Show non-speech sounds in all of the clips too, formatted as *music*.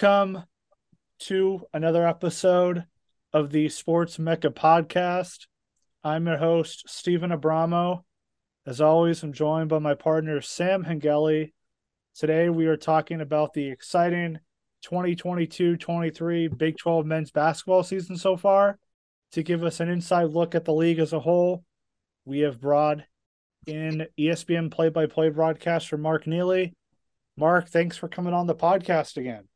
Welcome to another episode of the Sports Mecca podcast. I'm your host, Steven Abramo. As always, I'm joined by my partner, Sam Hengeli. Today, we are talking about the exciting 2022 23 Big 12 men's basketball season so far. To give us an inside look at the league as a whole, we have brought in ESPN play by play broadcaster Mark Neely. Mark, thanks for coming on the podcast again.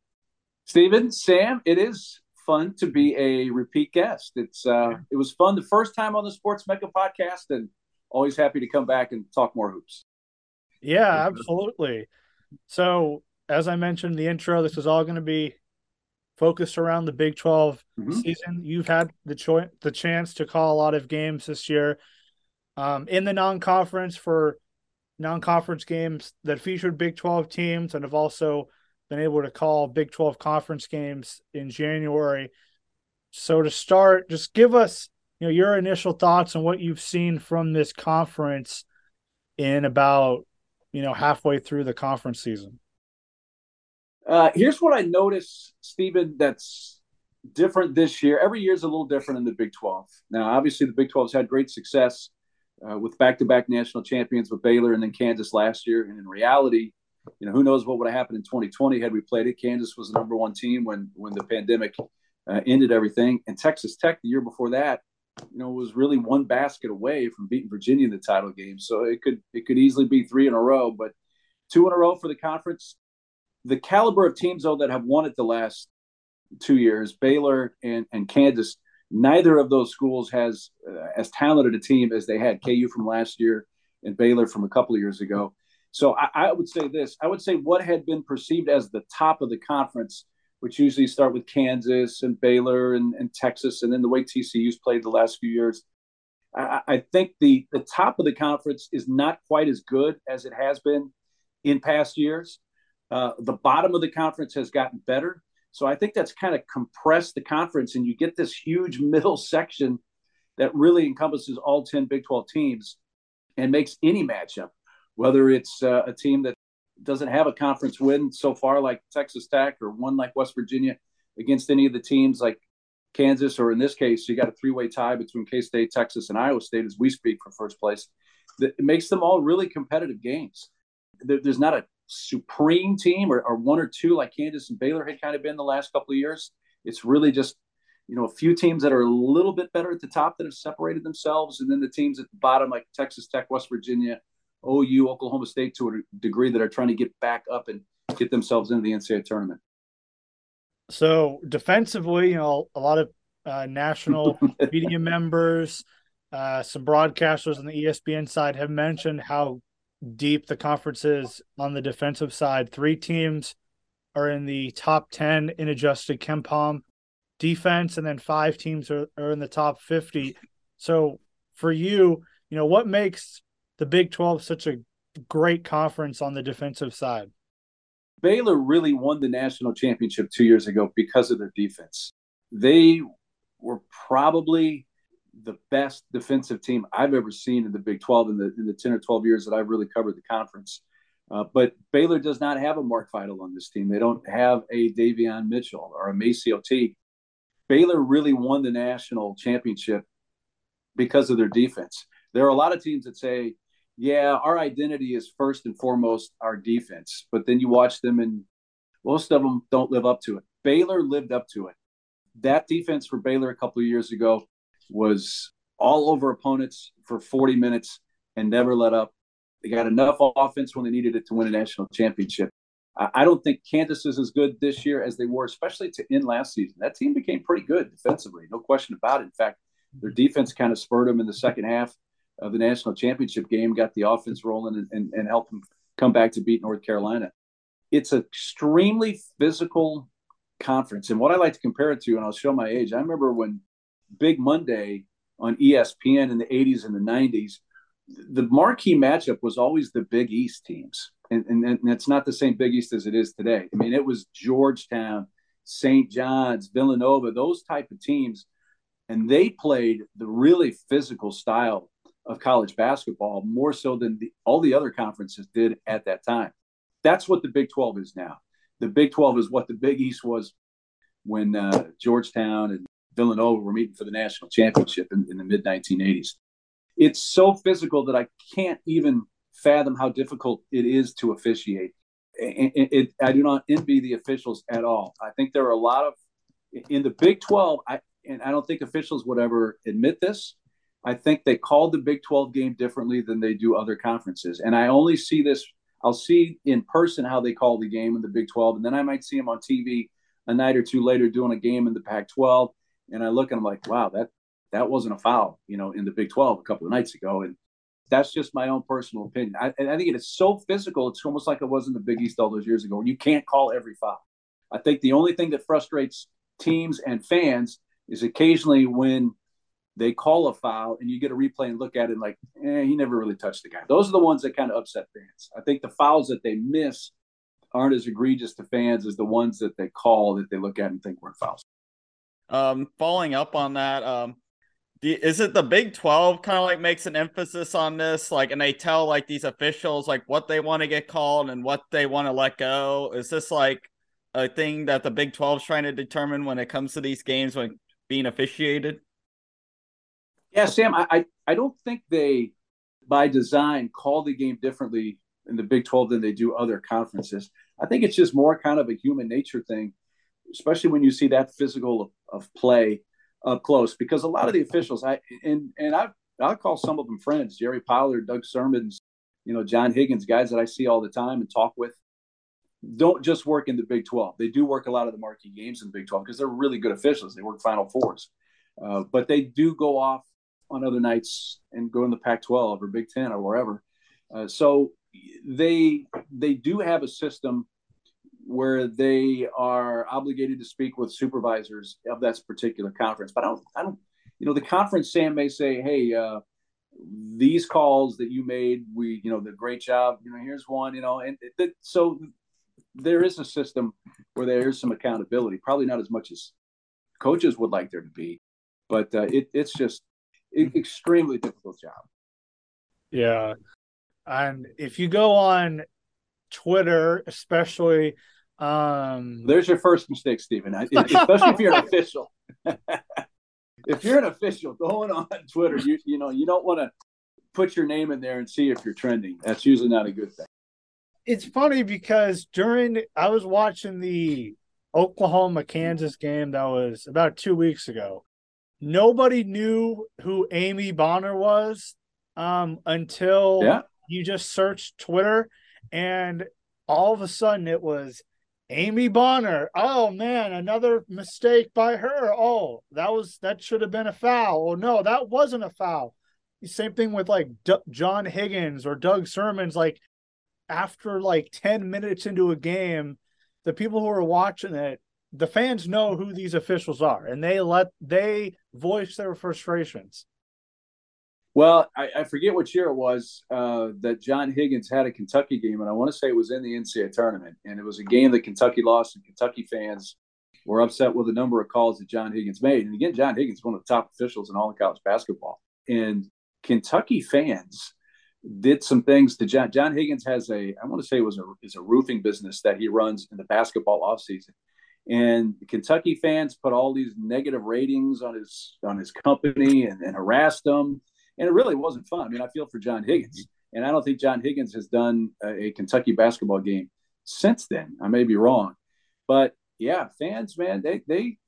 Steven, Sam, it is fun to be a repeat guest. It's uh, it was fun the first time on the Sports Mecca podcast, and always happy to come back and talk more hoops. Yeah, absolutely. So, as I mentioned in the intro, this is all going to be focused around the Big 12 mm-hmm. season. You've had the choice, the chance to call a lot of games this year um, in the non-conference for non-conference games that featured Big 12 teams and have also been able to call Big 12 conference games in January. So to start, just give us you know your initial thoughts on what you've seen from this conference in about you know halfway through the conference season. Uh, here's what I noticed, Steven, that's different this year. Every year is a little different in the Big 12. Now, obviously, the Big 12 has had great success uh, with back-to-back national champions with Baylor and then Kansas last year. And in reality, you know, who knows what would have happened in 2020 had we played it. Kansas was the number one team when when the pandemic uh, ended everything, and Texas Tech the year before that, you know, was really one basket away from beating Virginia in the title game. So it could it could easily be three in a row, but two in a row for the conference. The caliber of teams though that have won it the last two years, Baylor and and Kansas, neither of those schools has uh, as talented a team as they had KU from last year and Baylor from a couple of years ago. So I, I, would say this: I would say what had been perceived as the top of the conference, which usually start with Kansas and Baylor and, and Texas, and then the way TCU's played the last few years. I, I think the the top of the conference is not quite as good as it has been in past years. Uh, the bottom of the conference has gotten better. So I think that's kind of compressed the conference, and you get this huge *laughs* middle section that really encompasses all 10 Big 12 teams and makes any matchup, whether it's uh, a team that doesn't have a conference win so far, like Texas Tech, or one like West Virginia, against any of the teams like Kansas, or in this case, you got a three way tie between K State, Texas, and Iowa State as we speak for first place. It makes them all really competitive games. There's not a supreme team or, or one or two like Kansas and Baylor had kind of been the last couple of years. It's really just you know a few teams that are a little bit better at the top that have separated themselves, and then the teams at the bottom like Texas Tech, West Virginia, OU, Oklahoma State to a degree that are trying to get back up and get themselves into the NCAA tournament. So defensively, you know, a lot of uh, national *laughs* media members, uh, some broadcasters on the ESPN side have mentioned how deep the conference is on the defensive side. Three teams are in the top 10 in adjusted KenPom defense, and then five teams are, are in the top 50. So for you, you know, what makes the Big 12 is such a great conference on the defensive side? Baylor really won the national championship two years ago because of their defense. They were probably the best defensive team I've ever seen in the Big 12 in the in the 10 or 12 years that I've really covered the conference. Uh, but Baylor does not have a Mark Vital on this team. They don't have a Davion Mitchell or a MaCio Teague. Baylor really won the national championship because of their defense. There are a lot of teams that say, yeah, our identity is first and foremost our defense. But then you watch them and most of them don't live up to it. Baylor lived up to it. That defense for Baylor a couple of years ago was all over opponents for 40 minutes and never let up. They got enough offense when they needed it to win a national championship. I don't think Kansas is as good this year as they were, especially to end last season. That team became pretty good defensively, no question about it. In fact, their defense kind of spurred them in the second half of the national championship game, got the offense rolling, and, and, and helped them come back to beat North Carolina. It's an extremely physical conference. And what I like to compare it to, and I'll show my age, I remember when Big Monday on ESPN in the 80s and the 90s, the marquee matchup was always the Big East teams. And, and, and it's not the same Big East as it is today. I mean, it was Georgetown, St. John's, Villanova, those type of teams. And they played the really physical style of college basketball more so than the, all the other conferences did at that time. That's what the Big 12 is now. the Big 12 is what the Big East was when uh, Georgetown and Villanova were meeting for the national championship in, in the mid 1980s. It's so physical that I can't even fathom how difficult it is to officiate. It, it, it, I do not envy the officials at all. I think there are a lot of in the Big 12, I, and I don't think officials would ever admit this. I think they called the Big 12 game differently than they do other conferences. And I only see this, I'll see in person how they call the game in the Big 12. And then I might see them on TV a night or two later doing a game in the Pac 12. And I look and I'm like, wow, that, that wasn't a foul, you know, in the Big 12 a couple of nights ago. And that's just my own personal opinion. I, I think it is so physical. It's almost like it was in the Big East all those years ago. When you can't call every foul. I think the only thing that frustrates teams and fans is occasionally when they call a foul and you get a replay and look at it and like, eh, he never really touched the guy. Those are the ones that kind of upset fans. I think the fouls that they miss aren't as egregious to fans as the ones that they call that they look at and think weren't fouls. Um, following up on that, um, is it the Big 12 kind of like makes an emphasis on this? Like, and they tell like these officials like what they want to get called and what they want to let go? Is this like a thing that the Big 12 is trying to determine when it comes to these games when being officiated? Yeah, Sam, I, I, I don't think they, by design, call the game differently in the Big 12 than they do other conferences. I think it's just more kind of a human nature thing, especially when you see that physical of, play up close. Because a lot of the officials, I and and I I'll call some of them friends, Jerry Pollard, Doug Sirmons, you know, John Higgins, guys that I see all the time and talk with don't just work in the Big 12. They do work a lot of the marquee games in the Big 12 because they're really good officials. They work Final Fours, uh, but they do go off on other nights and go in the Pac-12 or Big 10 or wherever. Uh, so they they do have a system where they are obligated to speak with supervisors of that particular conference. But I don't, I don't, you know, the conference Sam may say, hey. Uh, these calls that you made, we, you know, the great job. You know, here's one. You know, and so there is a system where there is some accountability. Probably not as much as coaches would like there to be, but uh, it, it's just extremely difficult job. Yeah, and if you go on Twitter, especially, um, there's your first mistake, Steven. Especially if you're an official. *laughs* if you're an official going on Twitter, you you know you don't want to put your name in there and see if you're trending. That's usually not a good thing it's funny because during I was watching the Oklahoma Kansas game that was about two weeks ago. Nobody knew who Amy Bonner was um, until yeah. you just searched Twitter, and all of a sudden it was Amy Bonner. Oh man, another mistake by her. Oh, that was that should have been a foul. Oh no, that wasn't a foul. Same thing with like D- John Higgins or Doug Sirmons. Like after like 10 minutes into a game, the people who are watching it, the fans know who these officials are and they let they voice their frustrations. Well, I, I forget what year it was uh, that John Higgins had a Kentucky game, and I want to say it was in the NCAA tournament, and it was a game that Kentucky lost, and Kentucky fans were upset with the number of calls that John Higgins made. And again, John Higgins, is one of the top officials in all of college basketball, and Kentucky fans did some things to John. John Higgins has a, I want to say it was a, is a roofing business that he runs in the basketball offseason. And Kentucky fans put all these negative ratings on his on his company and, and harassed him. And it really wasn't fun. I mean, I feel for John Higgins. Mm-hmm. And I don't think John Higgins has done a, a Kentucky basketball game since then. I may be wrong. But yeah, fans, man, they they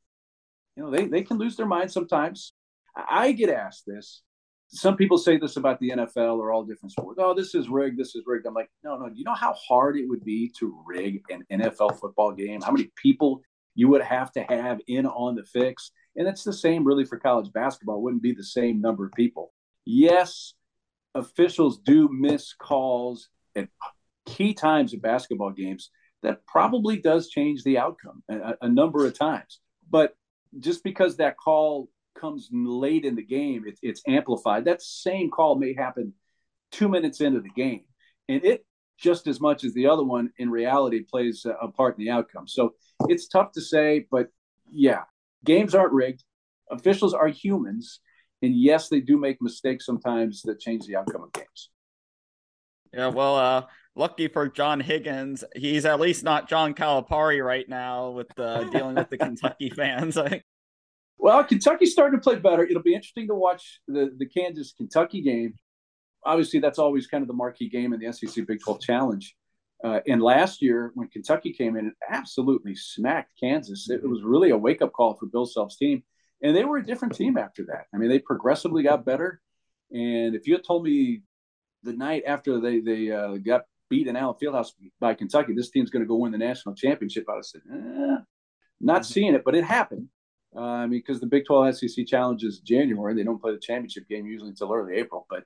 you know, they, they can lose their mind sometimes. I get asked this some people say this about the NFL or all different sports. Oh, this is rigged. This is rigged. I'm like, no, no. Do you know how hard it would be to rig an NFL football game? How many people you would have to have in on the fix? And it's the same really for college basketball. It wouldn't be the same number of people. Yes, officials do miss calls at key times in basketball games. That probably does change the outcome a, a number of times. But just because that call comes late in the game, it, it's amplified. That same call may happen two minutes into the game, and it just as much as the other one in reality plays a part in the outcome. So it's tough to say, but yeah, games aren't rigged. Officials are humans, and yes, they do make mistakes sometimes that change the outcome of games. Yeah, well, uh, lucky for John Higgins, he's at least not John Calipari right now with uh, dealing with the *laughs* Kentucky fans. *laughs* well, Kentucky's starting to play better. It'll be interesting to watch the the Kansas Kentucky game. Obviously, that's always kind of the marquee game in the SEC Big 12 Challenge. Uh, and last year, when Kentucky came in, it absolutely smacked Kansas. It, it was really a wake up call for Bill Self's team. And they were a different team after that. I mean, they progressively got better. And if you had told me the night after they they uh, got beat in Allen Fieldhouse by Kentucky, this team's going to go win the national championship, I would have said, eh, not mm-hmm. seeing it, but it happened. Uh, I mean, because the Big 12 SEC Challenge is January, they don't play the championship game usually until early April. But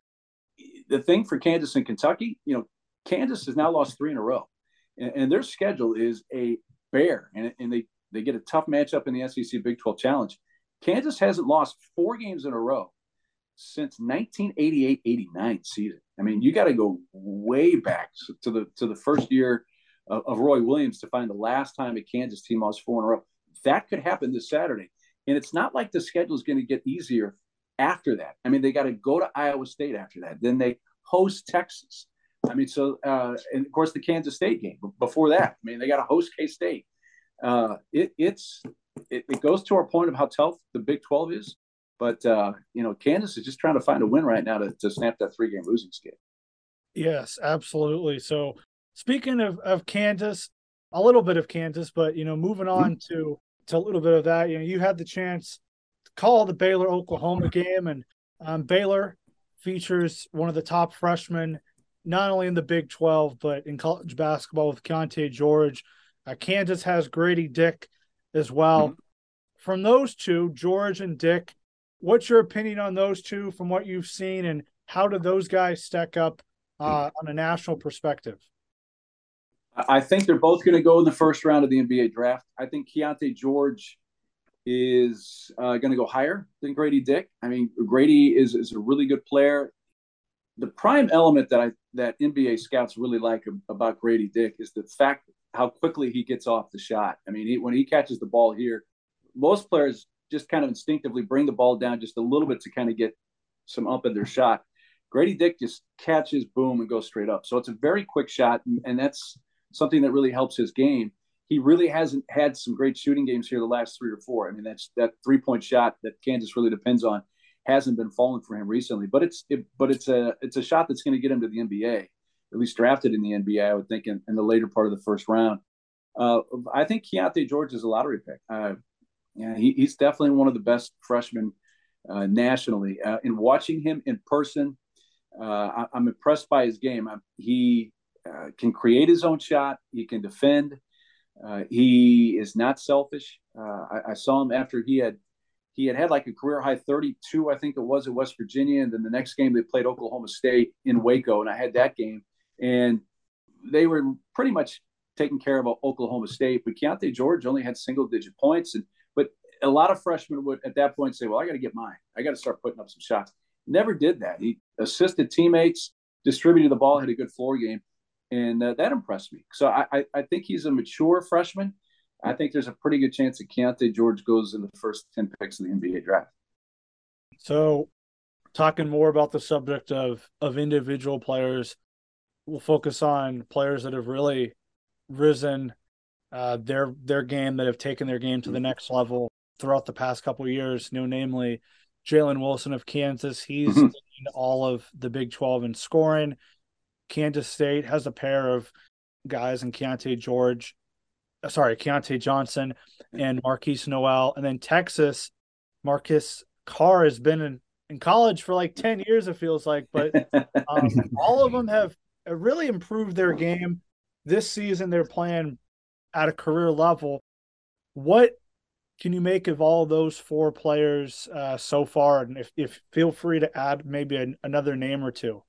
the thing for Kansas and Kentucky, you know, Kansas has now lost three in a row, and, and their schedule is a bear, and, and they they get a tough matchup in the SEC Big 12 Challenge. Kansas hasn't lost four games in a row since 1988-89 season. I mean, you got to go way back to the to the first year of, of, Roy Williams to find the last time a Kansas team lost four in a row. That could happen this Saturday, and it's not like the schedule is going to get easier after that. I mean, they got to go to Iowa State after that. Then they host Texas. I mean, so uh, and of course the Kansas State game before that. I mean, they got to host K State. Uh, it, it's it, it, goes to our point of how tough the Big Twelve is. But uh, you know, Kansas is just trying to find a win right now to, to snap that three game losing skid. Yes, absolutely. So speaking of, of Kansas, a little bit of Kansas, but you know, moving on mm-hmm. to to a little bit of that, you know, you had the chance to call the Baylor Oklahoma game, and um, Baylor features one of the top freshmen, not only in the Big Twelve but in college basketball with Keyonte George. Uh, Kansas has Grady Dick as well. Mm-hmm. From those two, George and Dick, what's your opinion on those two from what you've seen, and how do those guys stack up uh, on a national perspective? I think they're both going to go in the first round of the NBA draft. I think Keyonte George is uh, going to go higher than Grady Dick. I mean, Grady is, is a really good player. The prime element that I that NBA scouts really like about Grady Dick is the fact how quickly he gets off the shot. I mean, he, when he catches the ball here, most players just kind of instinctively bring the ball down just a little bit to kind of get some up in their shot. Grady Dick just catches, boom, and goes straight up. So it's a very quick shot, and that's something that really helps his game. He really hasn't had some great shooting games here the last three or four. I mean, that's that three point shot that Kansas really depends on hasn't been falling for him recently. But it's it, but it's a it's a shot that's going to get him to the NBA, at least drafted in the NBA. I would think in, in the later part of the first round. Uh, I think Keyonte George is a lottery pick. Uh, yeah, he, he's definitely one of the best freshmen uh, nationally. Uh, in watching him in person, uh, I, am I'm impressed by his game. I, he uh, can create his own shot. He can defend. Uh, he is not selfish. Uh, I, I, saw him after he had he had had like a career high 32, I think it was at West Virginia, and then the next game they played Oklahoma State in Waco, and I had that game, and they were pretty much taking care of Oklahoma State. But Keyonte George only had single digit points, and but a lot of freshmen would at that point say, "Well, I got to get mine. I got to start putting up some shots." Never did that. He assisted teammates, distributed the ball, had a good floor game, and uh, that impressed me. So I, I, I, think he's a mature freshman. I think there's a pretty good chance that Keyonte George goes in the first ten picks of the NBA draft. So, talking more about the subject of of individual players, we'll focus on players that have really risen uh, their their game that have taken their game to the mm-hmm. next level throughout the past couple years. You know, namely Jalen Wilson of Kansas. He's mm-hmm. all of the Big 12 in scoring. Kansas State has a pair of guys in Keyonte George, uh, sorry, Keyontae Johnson and Markquis Nowell. And then Texas, Marcus Carr has been in, in college for like 10 years, it feels like, but *laughs* um, all of them have really improved their game. This season, they're playing at a career level. What can you make of all those four players uh, so far? And if, if feel free to add maybe an, another name or two.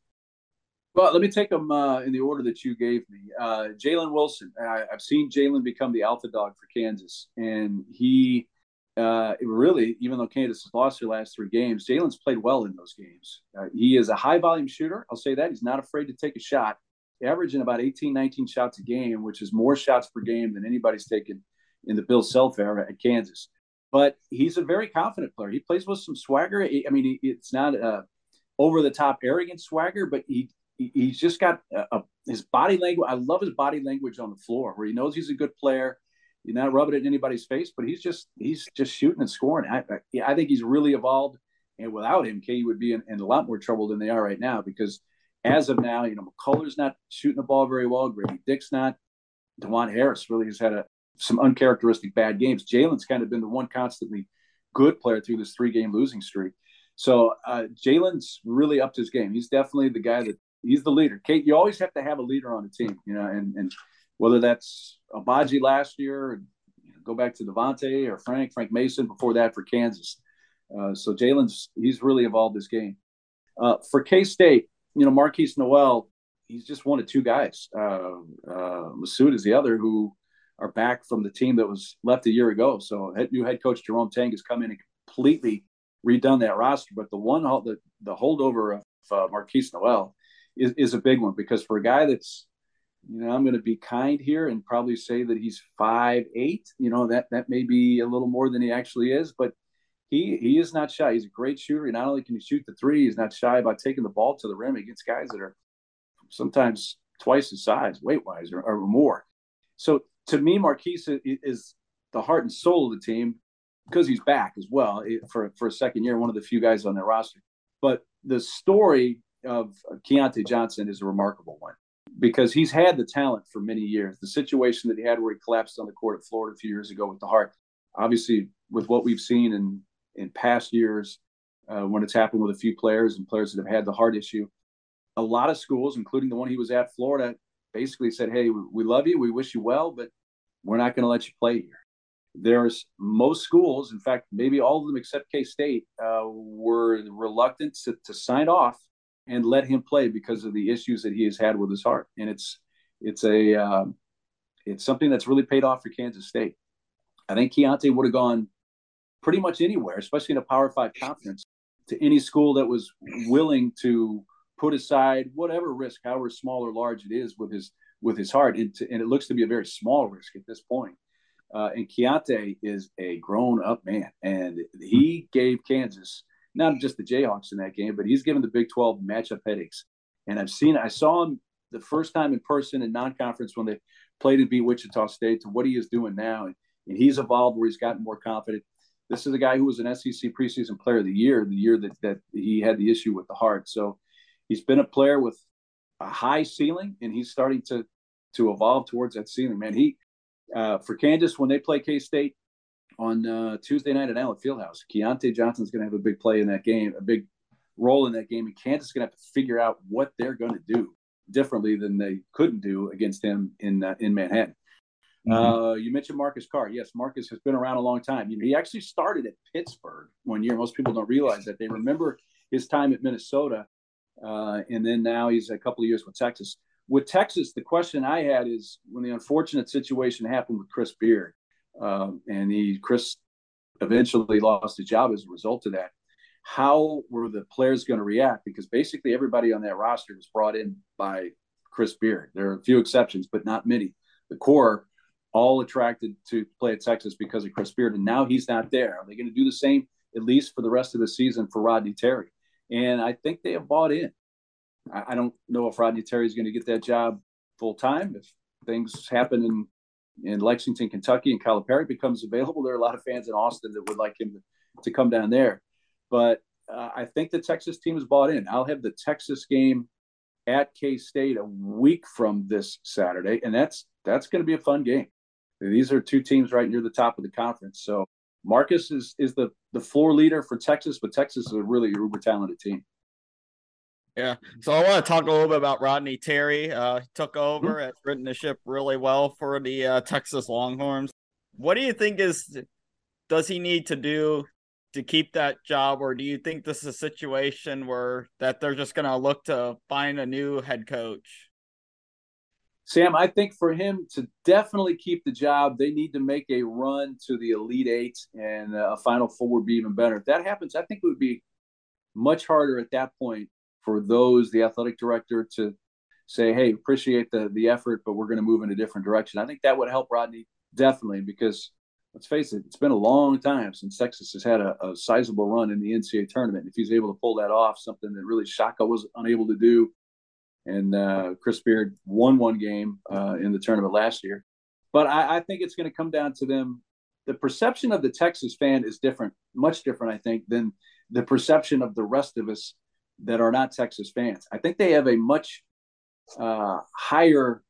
Well, let me take them uh, in the order that you gave me. Uh, Jalen Wilson. I, have seen Jalen become the alpha dog for Kansas, and he uh, really, even though Kansas has lost their last three games, Jalen's played well in those games. Uh, he is a high volume shooter. I'll say that he's not afraid to take a shot, averaging about 18, 19 shots a game, which is more shots per game than anybody's taken in the Bill Self era at Kansas. But he's a very confident player. He plays with some swagger. I mean, it's not a over the top arrogant swagger, but he he's just got a, a, his body language. I love his body language on the floor, where he knows he's a good player. You're not rubbing it in anybody's face, but he's just he's just shooting and scoring. I, I, I think he's really evolved. And without him, KU would be in, in, a lot more trouble than they are right now because as of now, you know, McCullar's not shooting the ball very well. Grady Dick's not. Dajuan Harris really has had a, some uncharacteristic bad games. Jalen's kind of been the one constantly good player through this three game losing streak. So uh, Jalen's really upped his game. He's definitely the guy that he's the leader. Kate, you always have to have a leader on the team, you know, and and whether that's Agbaji last year, you know, go back to Devonte or Frank, Frank Mason before that for Kansas. Uh, so Jalen's he's really evolved this game. Uh, for K State, you know, Markquis Nowell, he's just one of two guys. Uh, uh, Massoud is the other who are back from the team that was left a year ago. So new head coach Jerome Tang has come in and completely redone that roster. But the one the the holdover of uh, Markquis Nowell is, is a big one because for a guy that's you know I'm going to be kind here and probably say that he's five eight. You know that that may be a little more than he actually is, but he he is not shy. He's a great shooter. He not only can he shoot the three, he's not shy about taking the ball to the rim against guys that are sometimes twice his size, weight wise, or, or more. So to me, Markquis is the heart and soul of the team because he's back as well eh, for for a second year, one of the few guys on their roster. But the story of Keyontae Johnson is a remarkable one because he's had the talent for many years. The situation that he had where he collapsed on the court at Florida a few years ago with the heart, obviously, with what we've seen in in past years uh, when it's happened with a few players and players that have had the heart issue, a lot of schools, including the one he was at, Florida, basically said, "Hey, we love you, we wish you well, but we're not going to let you play here." There's most schools, in fact, maybe all of them except K State, uh, were reluctant to, to sign off and let him play because of the issues that he has had with his heart. And it's it's a um, it's something that's really paid off for Kansas State. I think Keyontae would have gone pretty much anywhere, especially in a Power Five conference, to any school that was willing to put aside whatever risk, however small or large it is, with his with his heart. And, to, and it looks to be a very small risk at this point. Uh, and Keyontae is a grown up man, and he gave Kansas not just the Jayhawks in that game, but he's given the Big 12 matchup headaches. And I've seen, I saw him the first time in person in non conference when they played and beat Wichita State to what he is doing now. And, and he's evolved where he's gotten more confident. This is a guy who was an SEC preseason player of the year, the year that, that he had the issue with the heart. So he's been a player with a high ceiling, and he's starting to to evolve towards that ceiling. Man, he uh, for Kansas when they play K State on uh, Tuesday night at Allen Fieldhouse, Keyontae Johnson's going to have a big play in that game, a big role in that game, and Kansas is going to have to figure out what they're going to do differently than they couldn't do against him in uh, in Manhattan. Mm-hmm. Uh, you mentioned Marcus Carr. Yes, Marcus has been around a long time. You know, he actually started at Pittsburgh one year. Most people don't realize that. They remember his time at Minnesota, uh, and then now he's a couple of years with Texas. With Texas, the question I had is when the unfortunate situation happened with Chris Beard, um, and he Chris eventually lost his job as a result of that. How were the players going to react? Because basically everybody on that roster was brought in by Chris Beard. There are a few exceptions, but not many. The core all attracted to play at Texas because of Chris Beard, and now he's not there. Are they going to do the same at least for the rest of the season for Rodney Terry? And I think they have bought in. I, I don't know if Rodney Terry is going to get that job full time. If things happen in in Lexington, Kentucky, and Calipari becomes available, there are a lot of fans in Austin that would like him to, come down there. But uh, I think the Texas team is bought in. I'll have the Texas game at K State a week from this Saturday, and that's that's going to be a fun game. These are two teams right near the top of the conference. So Marcus is is the the floor leader for Texas, but Texas is a really uber talented team. Yeah. So I want to talk a little bit about Rodney Terry. Uh, he took over, mm-hmm. has written the ship really well for the uh, Texas Longhorns. What do you think is does he need to do to keep that job, or do you think this is a situation where that they're just going to look to find a new head coach? Sam, I think for him to definitely keep the job, they need to make a run to the Elite Eight and a Final Four would be even better. If that happens, I think it would be much harder at that point for those, the athletic director, to say, "Hey, appreciate the the effort, but we're going to move in a different direction." I think that would help Rodney definitely because let's face it, it's been a long time since Texas has had a, a sizable run in the NCAA tournament. If he's able to pull that off, something that really Shaka was unable to do, and uh, Chris Beard won one game uh, in the tournament last year. But I, I think it's going to come down to them. The perception of the Texas fan is different, much different, I think, than the perception of the rest of us that are not Texas fans. I think they have a much uh, higher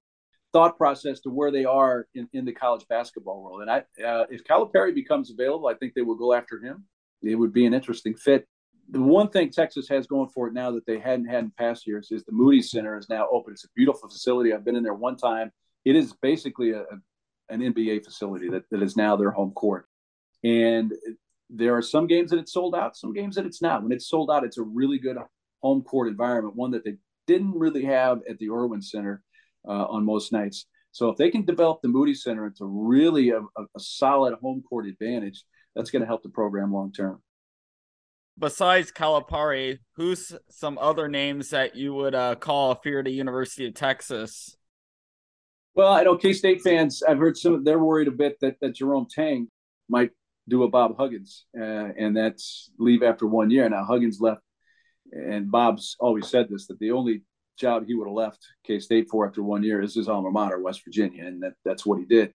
thought process to where they are in, in the college basketball world. And I, uh, if Calipari becomes available, I think they will go after him. It would be an interesting fit. The one thing Texas has going for it now that they hadn't had in past years is the Moody Center is now open. It's a beautiful facility. I've been in there one time. It is basically a, an NBA facility that, that is now their home court. And there are some games that it's sold out, some games that it's not. When it's sold out, it's a really good home court environment, one that they didn't really have at the Erwin Center uh, on most nights. So if they can develop the Moody Center into really a, a, a solid home court advantage, that's going to help the program long term. Besides Calipari, who's some other names that you would uh, call if you're at the University of Texas? Well, I know K State fans. I've heard some. They're worried a bit that that Jerome Tang might do a Bob Huggins, uh, and that's leave after one year. Now Huggins left, and Bob's always said this that the only job he would have left K State for after one year is his alma mater, West Virginia, and that, that's what he did.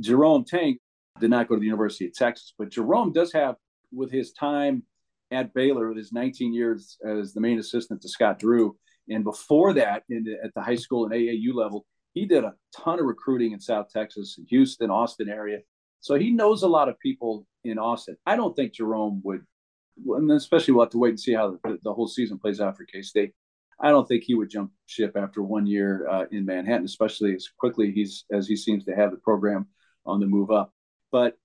Jerome Tang did not go to the University of Texas, but Jerome does have, with his time at Baylor, with his 19 years as the main assistant to Scott Drew, and before that, the, at the high school and AAU level, he did a ton of recruiting in South Texas, Houston, Austin area. So he knows a lot of people in Austin. I don't think Jerome would, and especially we'll have to wait and see how the, the whole season plays out for K State. I don't think he would jump ship after one year uh, in Manhattan, especially as quickly he's as he seems to have the program on the move up. But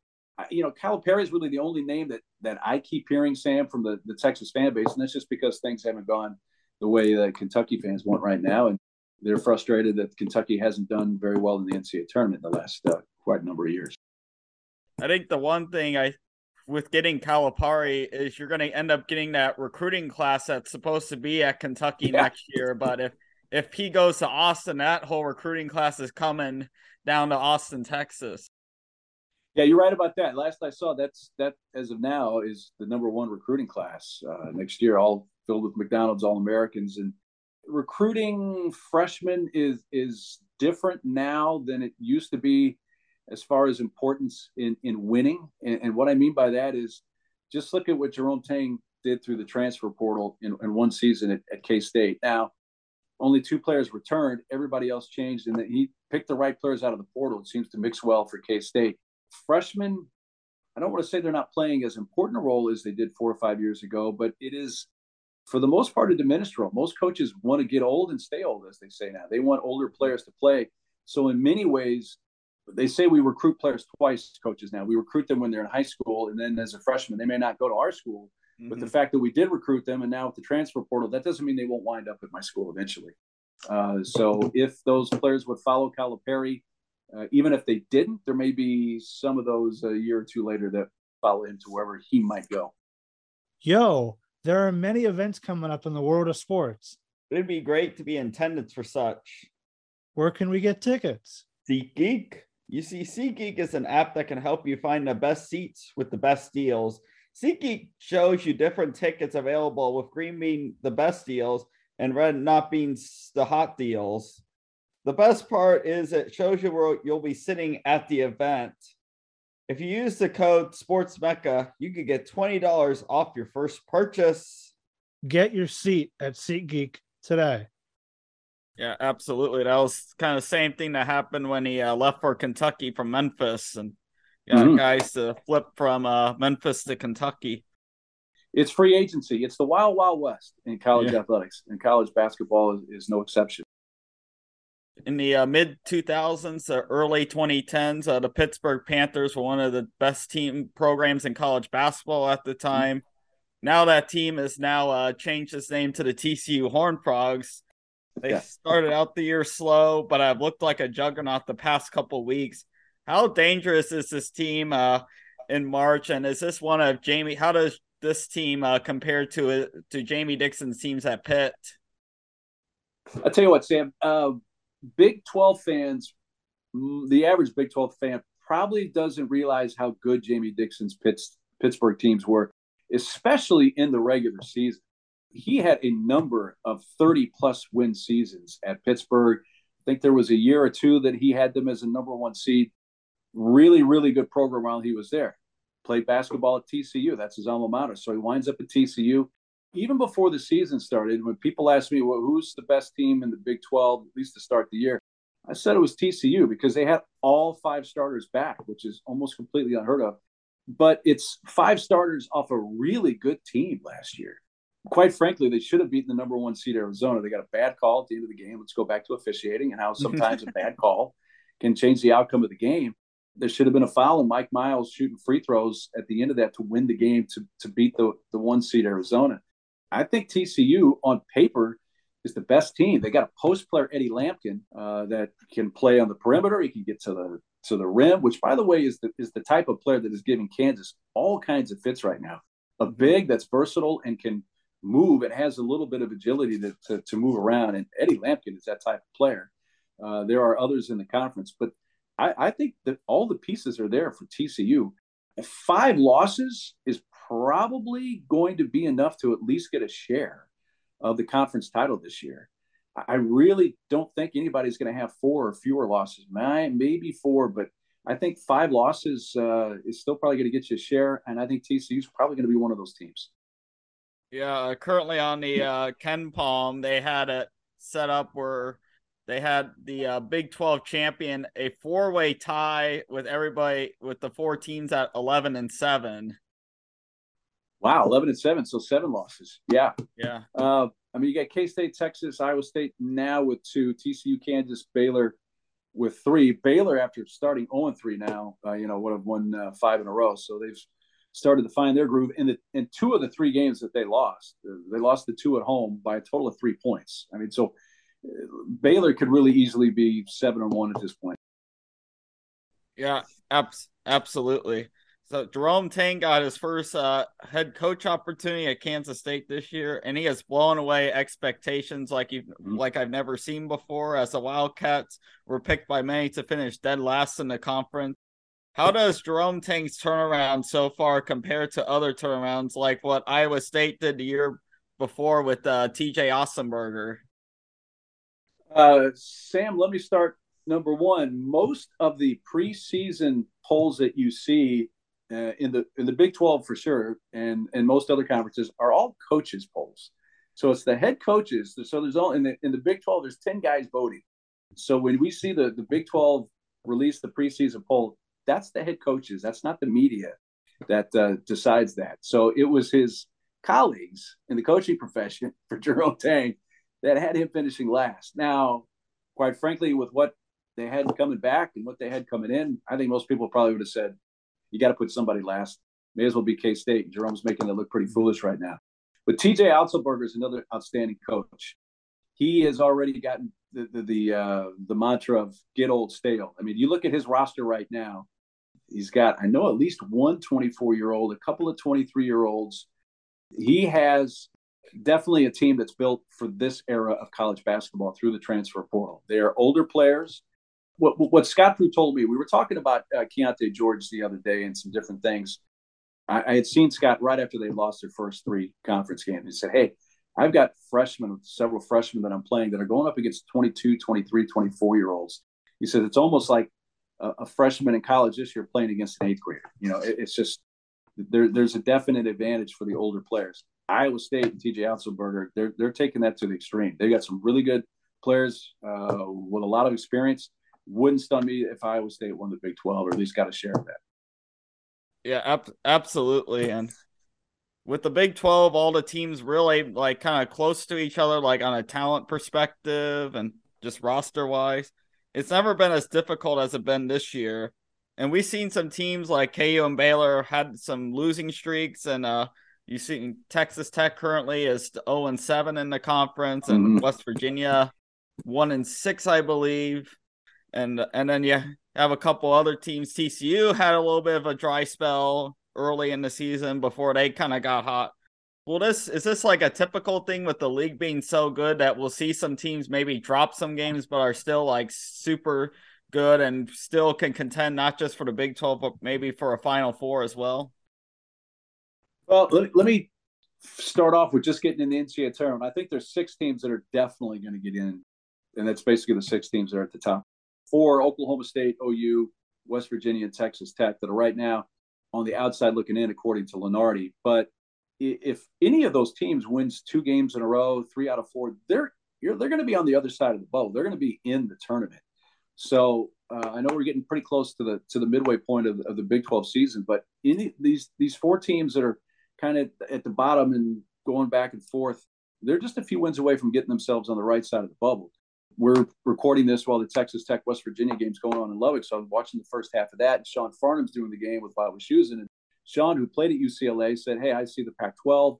you know, Calipari is really the only name that that I keep hearing, Sam, from the the Texas fan base, and that's just because things haven't gone the way that Kentucky fans want right now, and they're frustrated that Kentucky hasn't done very well in the NCAA tournament in the last uh, quite a number of years. I think the one thing I with getting Calipari is you're going to end up getting that recruiting class that's supposed to be at Kentucky yeah. next year. But if if he goes to Austin, that whole recruiting class is coming down to Austin, Texas. Yeah, you're right about that. Last I saw, that's that as of now is the number one recruiting class uh, next year, all filled with McDonald's All Americans. And recruiting freshmen is is different now than it used to be as far as importance in, in winning. And, and, what I mean by that is just look at what Jerome Tang did through the transfer portal in, in one season at, at K State. Now, only two players returned, everybody else changed, and he picked the right players out of the portal. It seems to mix well for K State. Freshmen, I don't want to say they're not playing as important a role as they did four or five years ago, but it is for the most part a diminished role. Most coaches want to get old and stay old, as they say now. They want older players to play. So in many ways, they say we recruit players twice, coaches now. We recruit them when they're in high school, and then as a freshman, they may not go to our school. Mm-hmm. But the mm-hmm. fact that we did recruit them, and now with the transfer portal, that doesn't mean they won't wind up at my school eventually. Uh, so *laughs* if those players would follow Calipari, uh, even if they didn't, there may be some of those a year or two later that follow him to wherever he might go. Yo, there are many events coming up in the world of sports. It'd be great to be in attendance for such. Where can we get tickets? SeatGeek. You see, SeatGeek is an app that can help you find the best seats with the best deals. SeatGeek shows you different tickets available, with green being the best deals and red not being the hot deals. The best part is it shows you where you'll be sitting at the event. If you use the code SportsMecca, you could get $20 off your first purchase. Get your seat at SeatGeek today. Yeah, absolutely. That was kind of the same thing that happened when he uh, left for Kentucky from Memphis, and got mm-hmm. guys to flip from uh, Memphis to Kentucky. It's free agency. It's the wild, wild west in college yeah. athletics, and college basketball is, is no exception. In the uh, mid 2000s, uh, early 2010s, uh, the Pittsburgh Panthers were one of the best team programs in college basketball at the mm-hmm. time. Mm-hmm. Now that team has now uh, changed its name to the TCU Horned Frogs they yeah. started out the year slow, but I've looked like a juggernaut the past couple weeks. How dangerous is this team uh, in March? And is this one of Jamie? How does this team uh, compare to uh, to Jamie Dixon's teams at Pitt? I'll tell you what, Sam. Uh, Big Twelve fans, mm, the average Big Twelve fan probably doesn't realize how good Jamie Dixon's Pitts, Pittsburgh teams were, especially in the regular season. He had a number of 30 plus win seasons at Pittsburgh. I think there was a year or two that he had them as a number one seed. Really, really good program while he was there. Played basketball at TCU. That's his alma mater. So he winds up at TCU. Even before the season started, when people asked me, well, who's the best team in the Big 12, at least to start the year, I said it was TCU because they had all five starters back, which is almost completely unheard of. But it's five starters off a really good team last year quite frankly, they should have beaten the number one seed Arizona. They got a bad call at the end of the game. Let's go back to officiating and how *laughs* sometimes a bad call can change the outcome of the game. There should have been a foul, and Mike Miles shooting free throws at the end of that to win the game to, to beat the, the one seed Arizona. I think TCU on paper is the best team. They got a post player, Eddie Lampkin, uh, that can play on the perimeter. He can get to the to the rim, which by the way is the is the type of player that is giving Kansas all kinds of fits right now. A big that's versatile and can move. It has a little bit of agility to, to, to move around. And Eddie Lampkin is that type of player. Uh, there are others in the conference, but I, I, think that all the pieces are there for TCU. Five losses is probably going to be enough to at least get a share of the conference title this year. I really don't think anybody's going to have four or fewer losses. Maybe four, but I think five losses uh, is still probably going to get you a share. And I think TCU is probably going to be one of those teams. Yeah, uh, currently on the uh, Palm, they had it set up where they had the uh, Big 12 champion a four way tie with everybody with the four teams at 11 and 7. Wow, 11 and 7. So seven losses. Yeah. Yeah. Uh, I mean, you got K State, Texas, Iowa State now with two, TCU, Kansas, Baylor with three. Baylor, after starting 0 3 now, uh, you know, would have won uh, five in a row. So they've started to find their groove in the in two of the three games that they lost. They lost the two at home by a total of three points. I mean, so uh, Baylor could really easily be seven and one at this point. Yeah, abs- absolutely. So Jerome Tang got his first uh, head coach opportunity at Kansas State this year, and he has blown away expectations like you mm-hmm. like I've never seen before. As the Wildcats were picked by many to finish dead last in the conference, how does Jerome Tang's turnaround so far compare to other turnarounds like what Iowa State did the year before with uh, TJ Otzelberger? Uh, Sam, let me start. Number one, most of the preseason polls that you see uh, in the in the Big Twelve for sure, and and most other conferences are all coaches polls. So it's the head coaches. So there's all in the in the Big Twelve. There's ten guys voting. So when we see the the Big Twelve release the preseason poll, that's the head coaches. That's not the media that uh, decides that. So it was his colleagues in the coaching profession *laughs* for Jerome Tang that had him finishing last. Now, quite frankly, with what they had coming back and what they had coming in, I think most people probably would have said, you got to put somebody last. May as well be K State. Jerome's making it look pretty foolish right now. But TJ Otzelberger is another outstanding coach. He has already gotten the the the, uh, the mantra of get old stale. I mean, you look at his roster right now he's got I know at least one 24 year old, a couple of 23 year olds. He has definitely a team that's built for this era of college basketball through the transfer portal. They are older players. What, what Scott Drew told me, we were talking about uh, Keyonte George the other day and some different things. I, I had seen Scott right after they lost their first three conference games. He said, Hey, I've got freshmen, several freshmen that I'm playing that are going up against 22, 23, 24 year olds. He says It's almost like a, a, freshman in college this year playing against an eighth grader. You know, it, it's just there, there's a definite advantage for the older players. Iowa State and TJ Otzelberger, they're they're taking that to the extreme. They've got some really good players uh, with a lot of experience. Wouldn't stun me if Iowa State won the Big Twelve, or at least got a share of that. Yeah, ab- absolutely. And with the Big 12, all the teams really like kind of close to each other, like on a talent perspective and just roster wise it's never been as difficult as it been this year. And we've seen some teams like KU and Baylor had some losing streaks, and uh, you see Texas Tech currently is 0 and 7 in the conference, and mm-hmm. West Virginia 1 and 6, I believe. And and then you have a couple other teams. TCU had a little bit of a dry spell early in the season before they kind of got hot. Well, this is this like a typical thing with the league being so good that we'll see some teams maybe drop some games but are still like super good and still can contend not just for the Big 12 but maybe for a Final Four as well. Well, let, let me start off with just getting in the NCAA tournament. I think there's six teams that are definitely going to get in, and that's basically the six teams that are at the top. Four: Oklahoma State, OU, West Virginia, and Texas Tech that are right now on the outside looking in, according to Lunardi. But if any of those teams wins two games in a row, three out of four, they're they're going to be on the other side of the boat. They're going to be in the tournament. So uh, I know we're getting pretty close to the to the midway point of, of the Big 12 season, but any these these four teams that are kind of at the bottom and going back and forth, they're just a few wins away from getting themselves on the right side of the bubble. We're recording this while the Texas Tech West Virginia game's going on in Lubbock, so I'm watching the first half of that. And Sean Farnham's doing the game with Bob Wischusen, and Sean, who played at UCLA, said, "Hey, I see the Pac-12.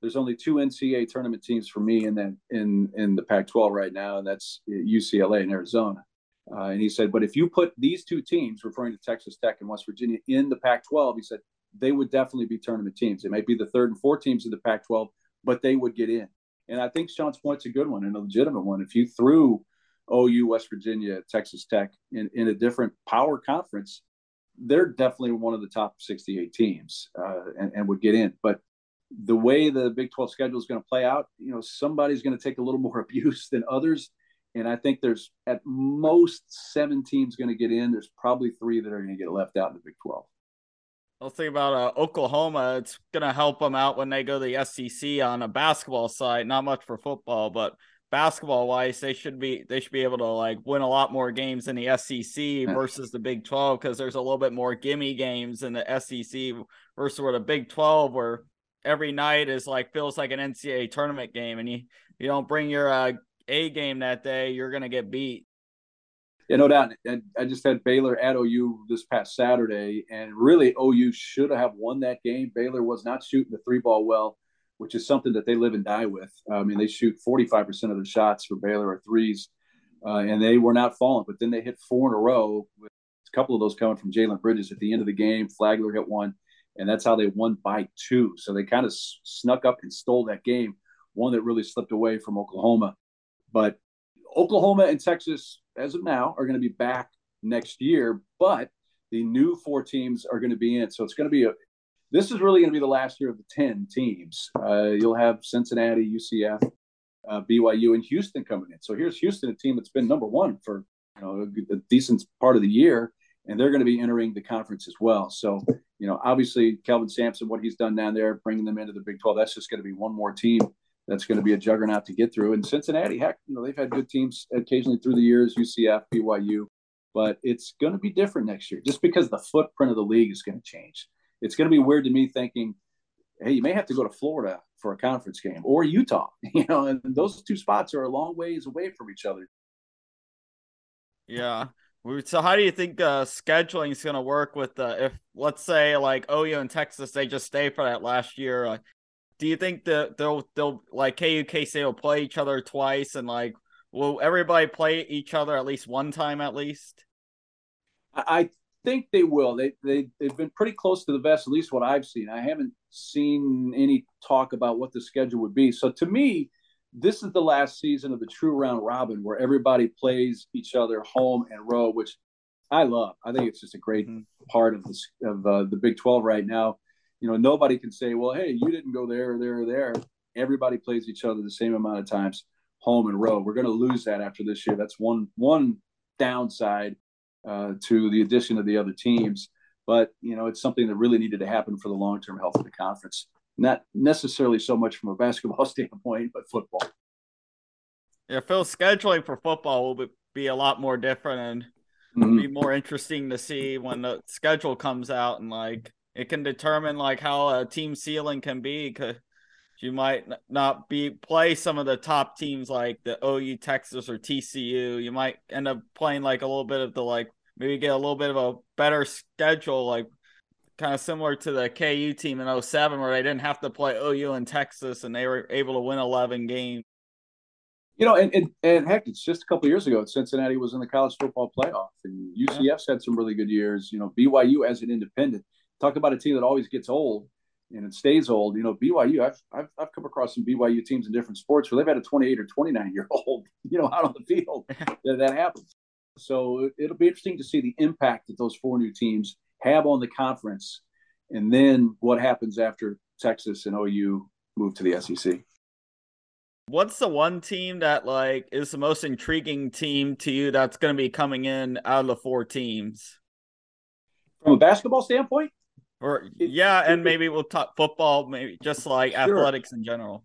There's only two NCAA tournament teams for me in that in in the Pac-12 right now, and that's UCLA and Arizona." Uh, and he said, but if you put these two teams, referring to Texas Tech and West Virginia, in the Pac 12, he said they would definitely be tournament teams. It might be the third and fourth teams of the Pac 12, but they would get in. And I think Sean's point's a good one and a legitimate one. If you threw OU, West Virginia, Texas Tech in, in a different power conference, they're definitely one of the top 68 teams uh, and, and would get in. But the way the Big 12 schedule is going to play out, you know, somebody's going to take a little *laughs* more abuse than others and I think there's at most seven teams going to get in. There's probably three that are going to get left out in the Big 12. I'll think about uh, Oklahoma. It's going to help them out when they go to the SEC on a basketball side. Not much for football, but basketball wise, they should be they should be able to like win a lot more games in the SEC versus the Big 12 because there's a little bit more gimme games in the SEC versus where the Big 12 where every night is like feels like an NCAA tournament game and you you don't bring your uh, a game that day, you're going to get beat. Yeah, no doubt. And I just had Baylor at OU this past Saturday, and really OU should have won that game. Baylor was not shooting the three ball well, which is something that they live and die with. I mean, they shoot 45% of the shots for Baylor are threes, uh, and they were not falling. But then they hit four in a row, with a couple of those coming from Jalen Bridges at the end of the game. Flagler hit one, and that's how they won by two. So they kind of snuck up and stole that game, one that really slipped away from Oklahoma. But Oklahoma and Texas, as of now, are going to be back next year. But the new four teams are going to be in. So it's going to be a. This is really going to be the last year of the ten teams. Uh, you'll have Cincinnati, UCF, uh, BYU, and Houston coming in. So here's Houston, a team that's been number one for you know a, decent part of the year, and they're going to be entering the conference as well. So you know, obviously Kelvin Sampson, what he's done down there, bringing them into the Big Twelve, that's just going to be one more team that's going to be a juggernaut to get through. And Cincinnati, heck, you know, they've had good teams occasionally through the years, UCF, BYU, but it's going to be different next year just because the footprint of the league is going to change. It's going to be weird to me thinking, hey, you may have to go to Florida for a conference game or Utah, *laughs* you know, and those two spots are a long ways away from each other. Yeah. So how do you think uh, scheduling is going to work with uh, if let's say like OU and Texas they just stay for that last year? Uh, do you think that they'll they'll like KU KC will play each other twice and like will everybody play each other at least one time at least? I think they will. They they they've been pretty close to the best, at least what I've seen. I haven't seen any talk about what the schedule would be. So to me, this is the last season of the true round robin where everybody plays each other home and road, which I love. I think it's just a great mm-hmm. part of this of uh, the Big Twelve right now you know, nobody can say, well, hey, you didn't go there or there or there. Everybody plays each other the same amount of times, home and road. We're going to lose that after this year. That's one one downside uh, to the addition of the other teams. But you know, it's something that really needed to happen for the long term health of the conference. Not necessarily so much from a *laughs* basketball standpoint, but football. Yeah, Phil, scheduling for football will be a lot more different and mm-hmm. be more interesting to see when the schedule comes out and like it can determine like how a team ceiling can be because you might not be play some of the top teams like the OU Texas or TCU. You might end up playing like a little bit of the like maybe get a little bit of a better schedule like kind of similar to the KU team in 07 where they didn't have to play OU in Texas and they were able to win 11 games. You know, and, and, and heck, it's just a couple years ago. Cincinnati was in the college football playoff, and UCF's yeah. had some really good years. You know, BYU as an independent talk about a team that always gets old and it stays old. You know, BYU, I've, I've, I've come across some BYU teams in different sports where they've had a 28 or 29 year old, *laughs* you know, out on the field *laughs* that, that happens. So it'll be interesting to see the impact that those four new teams have on the conference. And then what happens after Texas and OU move to the SEC. What's the one team that like is the most intriguing team to you that's going to be coming in out of the four teams? From a basketball standpoint? Or yeah, and maybe we'll talk football, maybe just like sure. athletics in general.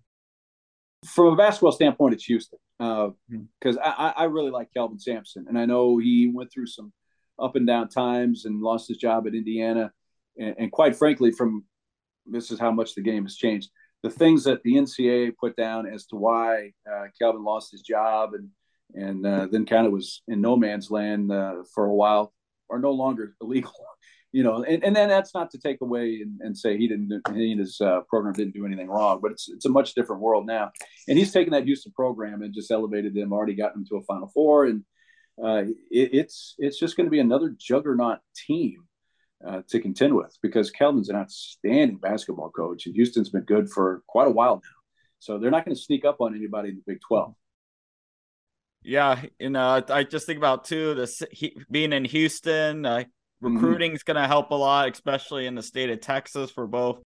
From a basketball standpoint, it's Houston because uh, hmm. I, I really like Kelvin Sampson, and I know he went through some up and down times and lost his job at Indiana, and, and quite frankly, from this is how much the game has changed. The things that the NCAA put down as to why uh, Kelvin lost his job and and uh, then kind of was in no man's land uh, for a while are no longer illegal you know, and, and then that's not to take away and, and say he didn't, he and his uh, program didn't do anything wrong, but it's it's a much different world now. And he's taken that Houston program and just elevated them, already gotten them to a Final Four, and uh, it, it's it's just going to be another juggernaut team uh, to contend with because Kelvin's an outstanding basketball coach, and Houston's been good for quite a while now. So they're not going to sneak up on anybody in the Big Twelve. Yeah, you know, I just think about too this he, being in Houston. Uh. Mm-hmm. Recruiting is going to help a lot, especially in the state of Texas for both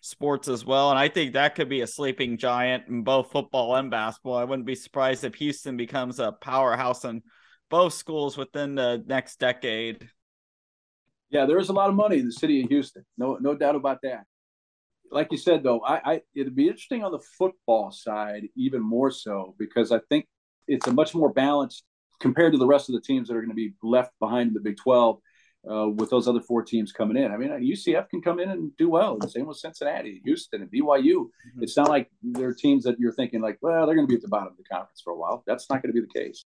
sports as well. And I think that could be a sleeping giant in both football and basketball. I wouldn't be surprised if Houston becomes a powerhouse in both schools within the next decade. Yeah, there is a lot of money in the city of Houston. No, no doubt about that. Like you said, though, I, I it'd be interesting on the football side even more so because I think it's a much more balanced compared to the rest of the teams that are going to be left behind in the Big Twelve uh, with those other four teams coming in. I mean, UCF can come in and do well. The same with Cincinnati, Houston, and BYU. Mm-hmm. It's not like they're teams that you're thinking like, well, they're going to be at the bottom of the conference for a while. That's not going to be the case.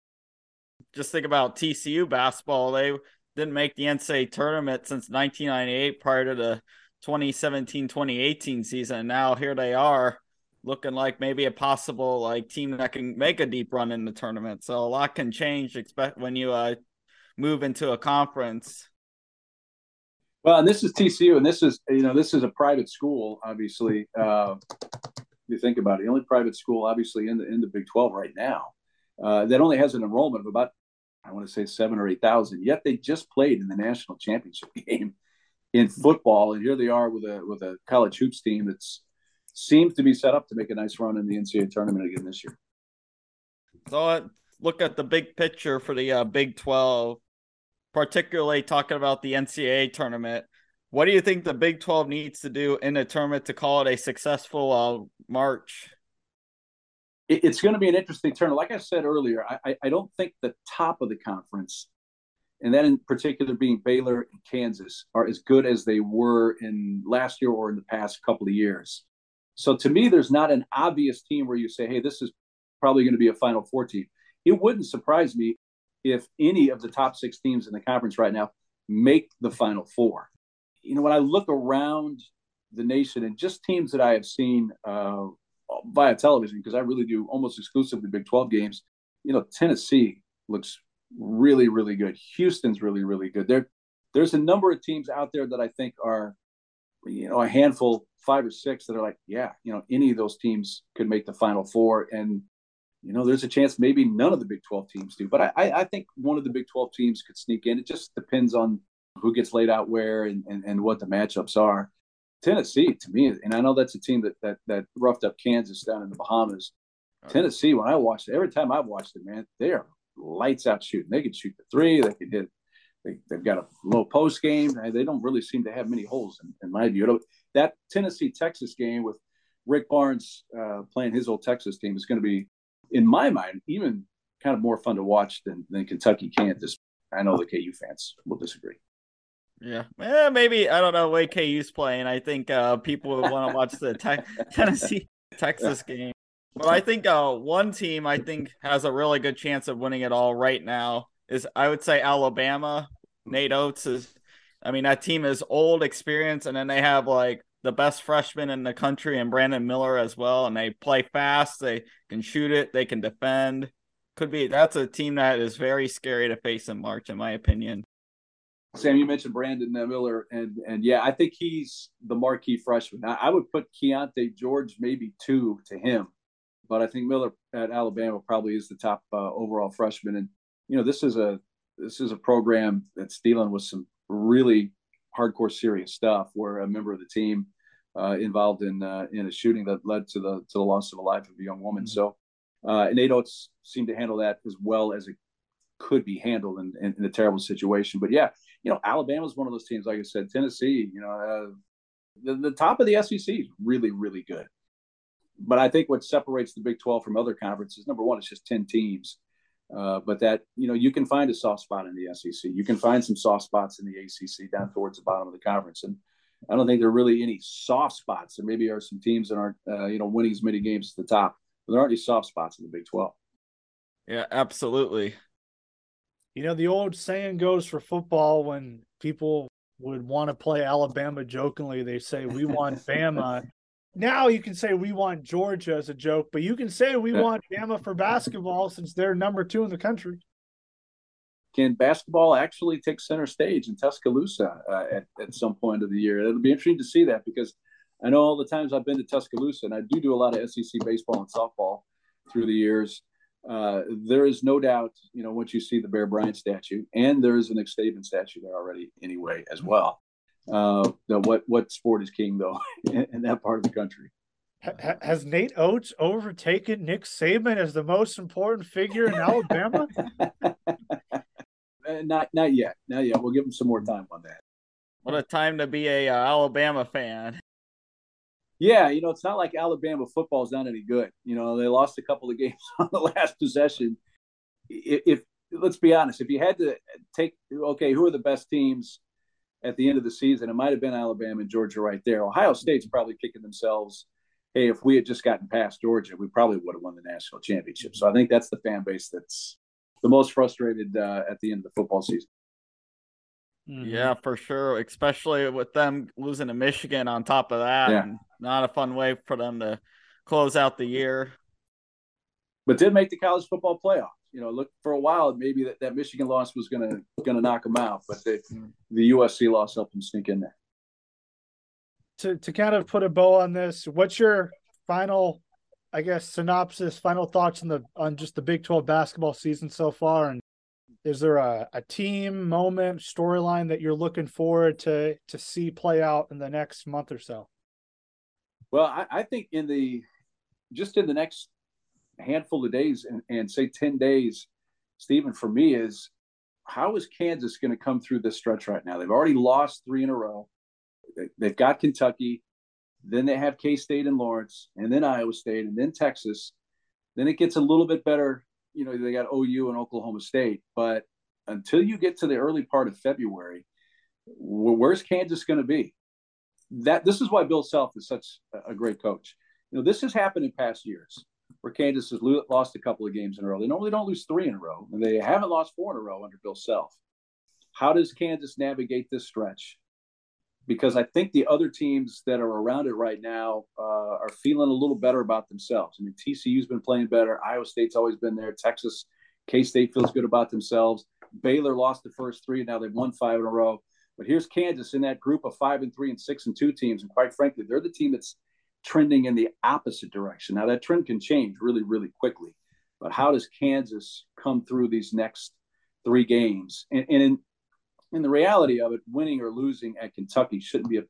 Just think about TCU basketball. They didn't make the NCAA tournament since 1998 prior to the 2017-2018 season. And now here they are looking like maybe a possible like team that can make a deep run in the tournament. So a lot can change expect when you uh move into a conference well, and this is TCU, and this is you know this is a private school, obviously. Uh, you think about it, the only private school, obviously, in the in the Big Twelve right now, uh, that only has an enrollment of about I want to say seven or eight thousand. Yet they just played in the national championship *laughs* game in football, and here they are with a with a college hoops team that's seems to be set up to make a nice run in the NCAA tournament again this year. So uh, look at the big picture for the uh, Big Twelve particularly talking about the NCAA tournament. What do you think the Big 12 needs to do in the tournament to call it a successful uh, March? It's going to be an interesting tournament. Like I said earlier, I, I don't think the top of the conference, and that in particular being Baylor and Kansas, are as good as they were in last year or in the past couple of years. So to me, there's not an obvious team where you say, hey, this is probably going to be a Final Four team. It wouldn't surprise me if any of the top six teams in the conference right now make the final four. You know, when I look around the nation and just teams that I have seen uh, via television, because I really do almost exclusively Big 12 games, you know, Tennessee looks really, really good. Houston's really, really good. There, there's a number of teams out there that I think are, you know, a handful, five or six that are like, yeah, you know, any of those teams could make the final four. And you know, there's a chance maybe none of the Big 12 teams do. But I, I think one of the Big 12 teams could sneak in. It just depends on who gets laid out where and, and, and what the matchups are. Tennessee, to me, and I know that's a team that that that roughed up Kansas down in the Bahamas. Tennessee, when I watched it, every time I've watched it, man, they are lights out shooting. They can shoot the three. They can hit. They, have got a low post game. They don't really seem to have many holes, in, in my view. That Tennessee Texas game with Rick Barnes uh, playing his old Texas team is going to be in my mind, even kind of more fun to watch than, than Kentucky Kansas. I know the KU fans will disagree. Yeah, eh, maybe I don't know the way KU's playing. I think uh, people would want to watch the te- *laughs* Tennessee Texas game. But I think uh, one team I think has a really good chance of winning it all right now is I would say Alabama. Nate Oats is, I mean that team is old, experience, and then they have like the best freshman in the country and Brandon Miller as well. And they play fast. They can shoot it. They can defend. Could be that's a team that is very scary to face in March, in my opinion. Sam, you mentioned Brandon Miller, and and yeah, I think he's the marquee freshman. I, I would put Keyonte George maybe two to him, but I think Miller at Alabama probably is the top uh, overall freshman. And you know, this is a this is a program that's dealing with some really hardcore serious stuff where a member of the team uh, involved in uh, in a shooting that led to the to the loss of a life of a young woman. Mm-hmm. So, uh, and they don't seem to handle that as well as it could be handled in, in, in, a terrible situation. But yeah, you know, Alabama's one of those teams. Like I said, Tennessee, you know, uh, the, the top of the SEC is really really good. But I think what separates the Big Twelve from other conferences, number one, it's just ten teams. Uh, but that you know you can find a soft spot in the SEC. You can find some soft spots in the ACC down towards the bottom of the conference, and I don't think there are really any soft spots. There maybe are some teams that aren't, uh, you know, winning as many games at the top, but there aren't any soft spots in the Big 12. Yeah, absolutely. You know, the old saying goes for football when people would want to play Alabama jokingly, they say, We want *laughs* Bama. Now you can say we want Georgia as a joke, but you can say we want Bama for basketball since they're number two in the country can basketball actually take center stage in Tuscaloosa uh, at, at some point of the year? It'll be interesting to see that because I know all the times I've been to Tuscaloosa, and I do do a lot of SEC baseball and softball through the years. Uh, there is no doubt, you know, once you see the Bear Bryant statue, and there is an Nick Saban statue there already anyway as well. Uh, what what sport is king though *laughs* in, in that part of the country? has Nate Oats overtaken Nick Saban as the most important figure in Alabama? *laughs* Uh, not not yet, not yet. We'll give him some more time on that. What a time to be a uh, Alabama fan. Yeah, you know, it's not like Alabama football's not any good. You know, they lost a couple of games *laughs* on the last possession. If, if let's be honest, if you had to take, okay, who are the best teams at the end of the season? It might have been Alabama and Georgia right there. Ohio State's probably kicking themselves. Hey, if we had just gotten past Georgia, we probably would have won the national championship. So I think that's the fan base that's the most frustrated uh, at the end of the football season. Mm-hmm. Yeah, for sure. Especially with them losing to Michigan on top of that. Yeah. Not a fun way for them to close out the year. But did make the college football playoff. You know, look for a while, maybe that, that Michigan loss was gonna gonna knock them out, but the mm-hmm. the USC loss helped them sneak in there. To to kind of put a bow on this, what's your final I guess synopsis, final thoughts on the on just the Big 12 basketball season so far and is there a, a team moment storyline that you're looking forward to to see play out in the next month or so? Well, I, I think in the just in the next handful of days and, and say 10 days, Steven, for me is how is Kansas going to come through this stretch right now? They've already lost three in a row. They, have got Kentucky. Then they have K State and Lawrence, and then Iowa State, and then Texas. Then it gets a little bit better. You know, they got OU and Oklahoma State. But until you get to the early part of February, where's Kansas going to be? That this is why Bill Self is such a great coach. You know, this has happened in past years where Kansas has lost a couple of games in a row. They normally don't lose three in a row, and they haven't lost four in a row under Bill Self. How does Kansas navigate this stretch? because I think the other teams that are around it right now uh, are feeling a little better about themselves. I mean, TCU's been playing better. Iowa State's always been there. Texas, K State feels good about themselves. Baylor lost the first three, now they've won five in a row. But here's Kansas in that group of five and three and six and two teams, and quite frankly, they're the team that's trending in the opposite direction. Now that trend can change really, really quickly. But how does Kansas come through these next three games? And, and in, in the reality of it, winning or losing at Kentucky shouldn't be a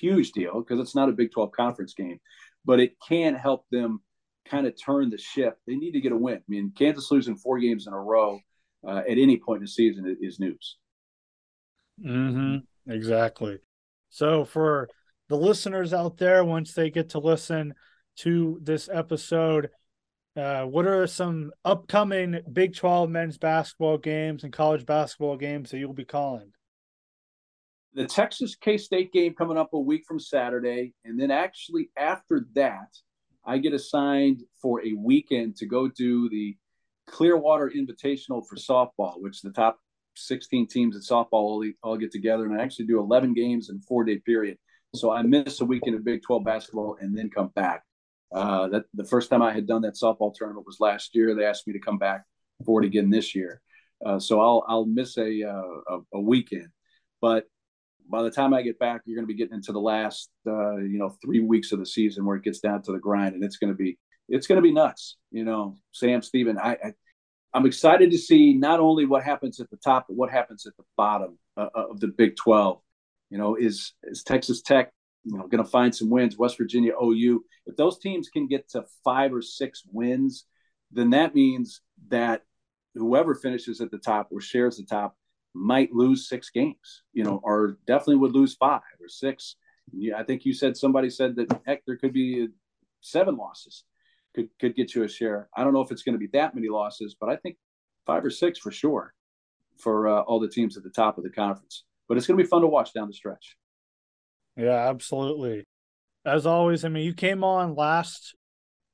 huge deal because it's not a Big 12 conference game, but it can help them kind of turn the ship. They need to get a win. I mean, Kansas losing four games in a row uh, at any point in the season is news. Mm-hmm. Exactly. So for the listeners out there, once they get to listen to this episode, uh, what are some upcoming Big 12 men's basketball games and college basketball games that you'll be calling? The Texas K State game coming up a week from Saturday. And then actually after that, I get assigned for a weekend to go do the Clearwater Invitational for softball, which the top 16 teams at softball all, all get together. And I actually do 11 games in four day period. So I miss a weekend of Big 12 basketball and then come back. Uh, that the first time I had done that softball tournament was last year. They asked me to come back for it again this year, uh, so I'll I'll miss a, uh, a, a weekend. But by the time I get back, you're going to be getting into the last uh, you know three weeks of the season where it gets down to the grind, and it's going to be it's going to be nuts. You know, Sam, Steven, I, I I'm excited to see not only what happens at the top, but what happens at the bottom uh, of the Big 12. You know, is is Texas Tech you know going to find some wins. West Virginia, OU. If those teams can get to five or six wins, then that means that whoever finishes at the top or shares the top might lose six games. You know, or definitely would lose five or six. Yeah, I think you said somebody said that heck, there could be seven losses could could get you a share. I don't know if it's going to be that many losses, but I think five or six for sure for uh, all the teams at the top of the conference. But it's going to be fun to watch down the stretch. Yeah, absolutely. As always, I mean, you came on last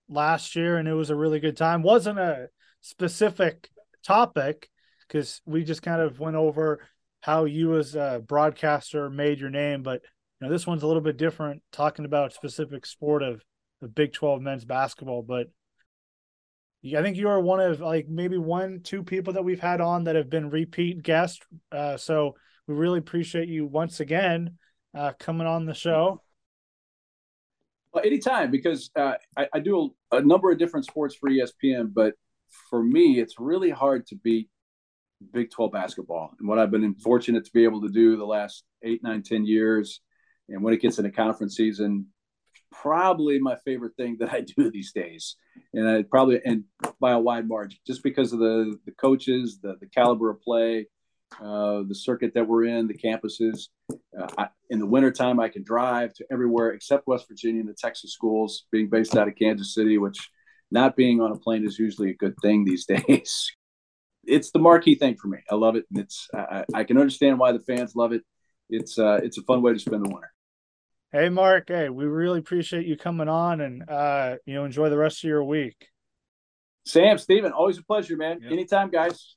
last year and it was a really good time. Wasn't a specific topic because we just kind of went over how you as a broadcaster made your name, but you know, this one's a little bit different, talking about specific sport of the Big 12 men's basketball. But I think you are one of like maybe one, two people that we've had on that have been repeat guests. Uh, so we really appreciate you once again uh, coming on the show. Well, anytime because uh, I, I, do a, a, number of different sports for ESPN, but for me, it's really hard to beat Big 12 basketball. And what I've been fortunate to be able to do the last eight, nine, ten years, and when it gets into conference season, probably my favorite thing that I do these days, and I probably and by a wide margin, just because of the the coaches, the the caliber of play, uh, the circuit that we're in, the campuses. Uh, I, in the wintertime, I can drive to everywhere except West Virginia and the Texas schools, being based out of Kansas City, which not being on a plane is usually a good thing these *laughs* days. it's the marquee thing for me. I love it. And it's I, I can understand why the fans love it. It's uh, it's a fun way to spend the winter. Hey, Mark. Hey, we really appreciate you coming on and, uh, you know, enjoy the rest of your week. Sam, Steven, always a pleasure, man. Yep. Anytime, guys.